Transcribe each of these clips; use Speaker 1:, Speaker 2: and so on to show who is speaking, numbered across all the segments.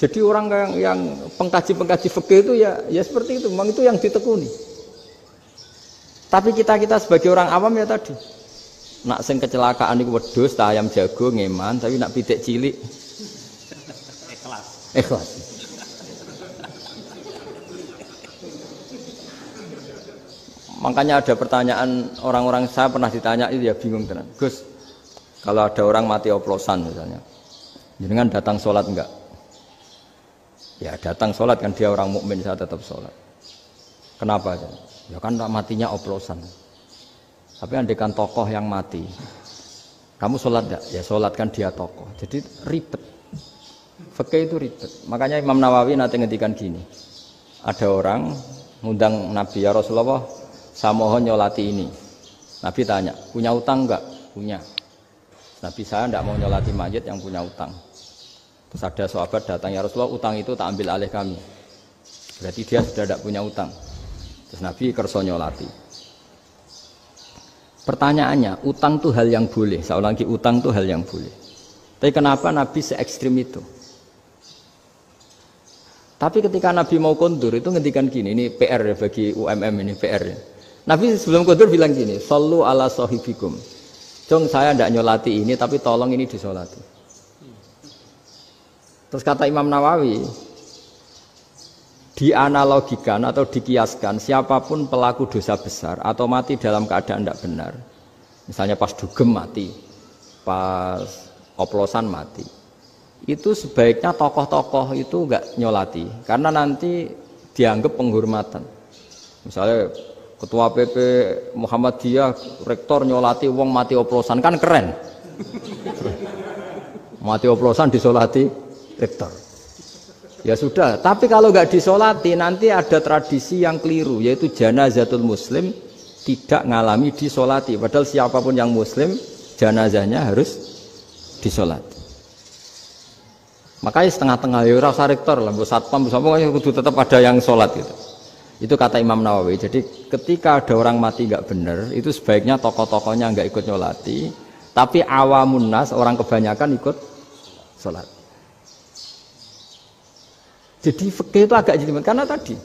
Speaker 1: Jadi orang yang, yang pengkaji-pengkaji fikih itu ya ya seperti itu, memang itu yang ditekuni. Tapi kita-kita sebagai orang awam ya tadi. Nak sing kecelakaan itu wedhus, ayam jago ngeman, tapi nak pitik cilik ikhlas. Ikhlas. Makanya ada pertanyaan orang-orang saya pernah ditanya itu ya bingung tenan. Gus, kalau ada orang mati oplosan misalnya, jangan datang sholat enggak? Ya datang sholat kan dia orang mukmin saya tetap sholat. Kenapa? Ya kan matinya oplosan. Tapi andekan tokoh yang mati, kamu sholat enggak? Ya sholat kan dia tokoh. Jadi ribet. Fakih itu ribet. Makanya Imam Nawawi nanti ngedikan gini. Ada orang ngundang Nabi ya Rasulullah, saya nyolati ini. Nabi tanya, punya utang enggak? Punya. Nabi saya enggak mau nyolati mayit yang punya utang. Terus ada sahabat datang ya Rasulullah utang itu tak ambil alih kami. Berarti dia sudah tidak punya utang. Terus Nabi kerso nyolati. Pertanyaannya, utang itu hal yang boleh. Saya ulangi, utang itu hal yang boleh. Tapi kenapa Nabi se ekstrim itu? Tapi ketika Nabi mau kondur itu ngendikan gini, ini PR ya bagi UMM ini PR ya. Nabi sebelum kondur bilang gini, Sallu ala sahibikum. Jong saya tidak nyolati ini, tapi tolong ini disolati. Terus kata Imam Nawawi, dianalogikan atau dikiaskan siapa pun pelaku dosa besar atau mati dalam keadaan tidak benar. Misalnya pas dugem mati, pas oplosan mati. Itu sebaiknya tokoh-tokoh itu enggak nyolati karena nanti dianggap penghormatan. Misalnya ketua PP Muhammadiyah rektor nyolati uang mati oplosan kan keren. mati oplosan disolati rektor. Ya sudah, tapi kalau nggak disolati nanti ada tradisi yang keliru yaitu janazatul muslim tidak ngalami disolati. Padahal siapa pun yang muslim janazahnya harus disolati. Makanya setengah-tengah ya rasa rektor lah, bu satpam, bu pokoknya kudu tetap ada yang sholat gitu. Itu kata Imam Nawawi. Jadi ketika ada orang mati nggak benar, itu sebaiknya tokoh-tokohnya nggak ikut nyolati, tapi awamun nas orang kebanyakan ikut sholat. Jadi fikih itu agak jelimet karena tadi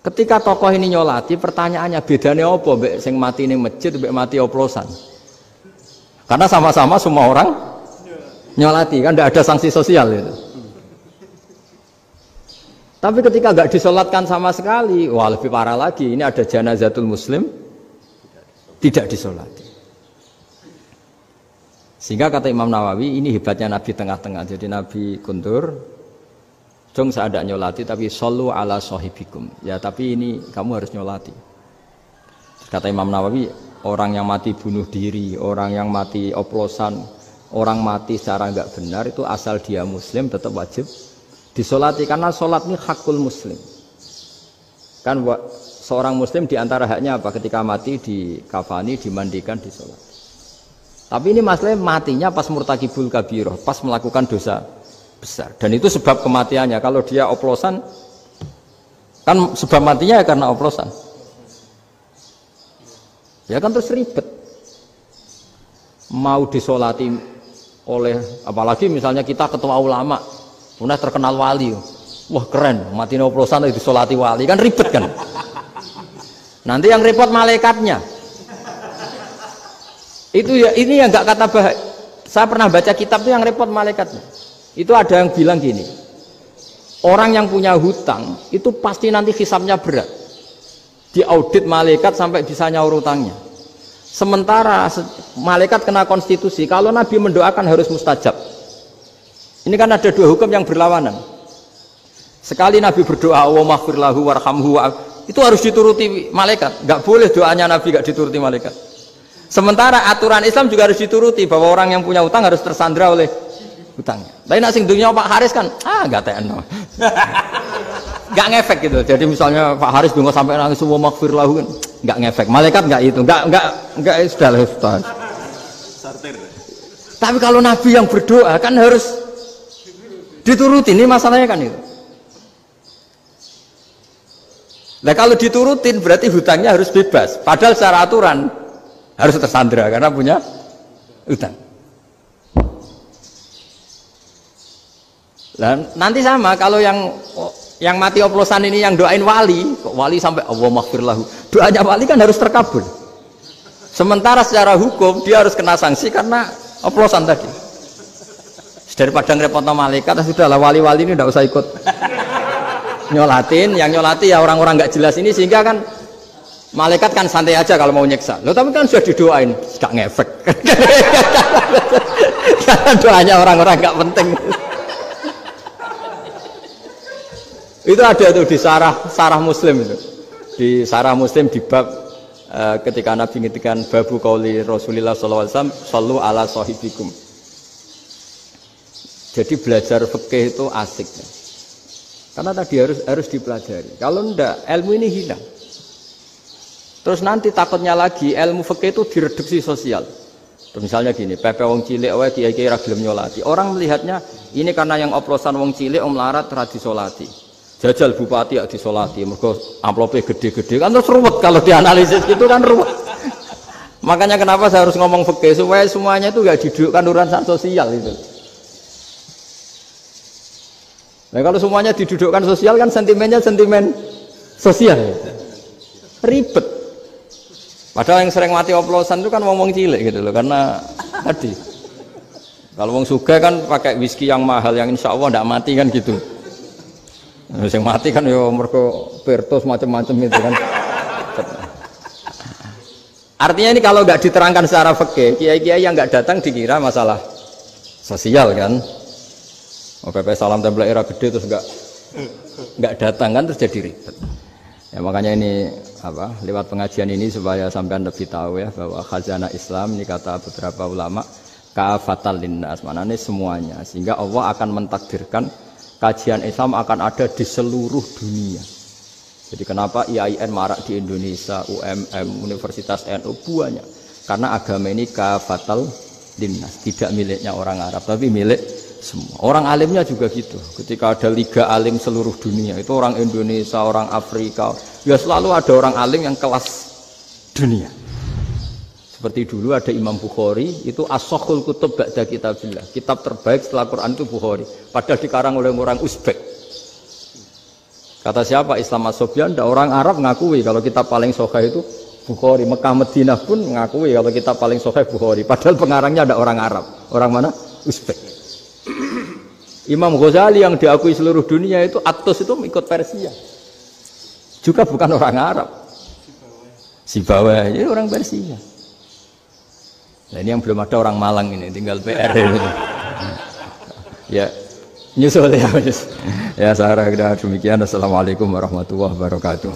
Speaker 1: ketika tokoh ini nyolati pertanyaannya bedanya apa mbek sing mati ini masjid mbek mati oplosan. Karena sama-sama semua orang nyolati kan tidak ada sanksi sosial itu. Tapi ketika nggak disolatkan sama sekali, wah lebih parah lagi. Ini ada janazatul muslim tidak disolati. Sehingga kata Imam Nawawi ini hebatnya Nabi tengah-tengah. Jadi Nabi kundur, Jong saya ada nyolati tapi solu ala sohibikum. Ya tapi ini kamu harus nyolati. Kata Imam Nawawi, orang yang mati bunuh diri, orang yang mati oplosan, orang mati secara nggak benar itu asal dia muslim tetap wajib disolati karena sholat ini hakul muslim. Kan seorang muslim di antara haknya apa? Ketika mati di kafani, dimandikan, disolat. Tapi ini masalahnya matinya pas murtakibul kabiroh, pas melakukan dosa besar. Dan itu sebab kematiannya. Kalau dia oplosan, kan sebab matinya ya karena oplosan. Ya kan terus ribet. Mau disolati oleh, apalagi misalnya kita ketua ulama, punya terkenal wali. Wah keren, mati oplosan disolati wali. Kan ribet kan. Nanti yang repot malaikatnya. Itu ya ini yang nggak kata bahaya. Saya pernah baca kitab itu yang repot malaikatnya. Itu ada yang bilang gini, orang yang punya hutang itu pasti nanti hisapnya berat. Di audit malaikat sampai bisa nyaur hutangnya. Sementara malaikat kena konstitusi, kalau Nabi mendoakan harus mustajab. Ini kan ada dua hukum yang berlawanan. Sekali Nabi berdoa, maghfirlahu warhamhu itu harus dituruti malaikat. Gak boleh doanya Nabi gak dituruti malaikat. Sementara aturan Islam juga harus dituruti bahwa orang yang punya hutang harus tersandra oleh hutangnya. Tapi nak sing dunia Pak Haris kan ah gak tekno. gak ngefek gitu. Jadi misalnya Pak Haris dungo sampai nangis semua makfir lahu kan gak ngefek. Malaikat gak itu, gak gak gak sudah lah. Tapi kalau Nabi yang berdoa kan harus dituruti. Ini masalahnya kan itu. Nah kalau diturutin berarti hutangnya harus bebas. Padahal secara aturan harus tersandra karena punya hutang. Dan nanti sama kalau yang yang mati oplosan ini yang doain wali, kok wali sampai Allah maghfir lahu. Doanya wali kan harus terkabul. Sementara secara hukum dia harus kena sanksi karena oplosan tadi. Daripada ngerepot malaikat, sudahlah wali-wali ini tidak usah ikut nyolatin, yang nyolati ya orang-orang nggak jelas ini sehingga kan malaikat kan santai aja kalau mau nyeksa. Lo tapi kan sudah didoain, gak ngefek. Karena doanya orang-orang nggak penting. Itu ada tuh di sarah sarah muslim itu. Di sarah muslim di bab uh, ketika nabi ngetikan babu kauli rasulillah saw selalu ala sahibikum. Jadi belajar fikih itu asik. Karena tadi harus harus dipelajari. Kalau ndak ilmu ini hilang. Terus nanti takutnya lagi ilmu fikih itu direduksi sosial. Terus misalnya gini, pepe wong cilik wae kiai kiai ragilem nyolati. Orang melihatnya ini karena yang oplosan wong cilik om larat tradisi solati jajal bupati ya disolati mergo amplopnya gede-gede. Kan terus ruwet kalau dianalisis gitu kan ruwet. Makanya kenapa saya harus ngomong fikih supaya semuanya itu gak didudukkan urusan sosial itu. Nah kalau semuanya didudukkan sosial kan sentimennya sentimen sosial. Ribet. Padahal yang sering mati oplosan itu kan ngomong cilik gitu loh karena tadi. Kalau wong suga kan pakai whisky yang mahal yang insya Allah tidak mati kan gitu yang mati kan ya mereka pertos macam-macam itu kan. Artinya ini kalau nggak diterangkan secara fikih, kiai-kiai yang nggak datang dikira masalah sosial kan. Oh, PP salam tempel era gede terus nggak nggak datang kan terus jadi ribet. Ya makanya ini apa lewat pengajian ini supaya sampean lebih tahu ya bahwa khazanah Islam ini kata beberapa ulama kafatal linnas semuanya sehingga Allah akan mentakdirkan kajian Islam akan ada di seluruh dunia. Jadi kenapa IAIN marak di Indonesia, UMM, Universitas NU banyak? Karena agama ini kafatal dinas, tidak miliknya orang Arab, tapi milik semua. Orang alimnya juga gitu. Ketika ada liga alim seluruh dunia, itu orang Indonesia, orang Afrika, ya selalu ada orang alim yang kelas dunia. Seperti dulu ada Imam Bukhari, itu asohul kutub ba'da kitabillah. Kitab terbaik setelah Quran itu Bukhari. Padahal dikarang oleh orang Uzbek. Kata siapa? Islam ada orang Arab ngakui kalau kitab paling sohah itu Bukhari. Mekah Madinah pun ngakui kalau kitab paling sohah Bukhari. Padahal pengarangnya ada orang Arab. Orang mana? Uzbek. Imam Ghazali yang diakui seluruh dunia itu Atos itu ikut Persia. Juga bukan orang Arab. Si bawah, ini orang Persia. Nah ini yang belum ada orang Malang ini, tinggal PR ini. ya, nyusul ya. Ya, saya kira demikian. Assalamualaikum warahmatullahi wabarakatuh.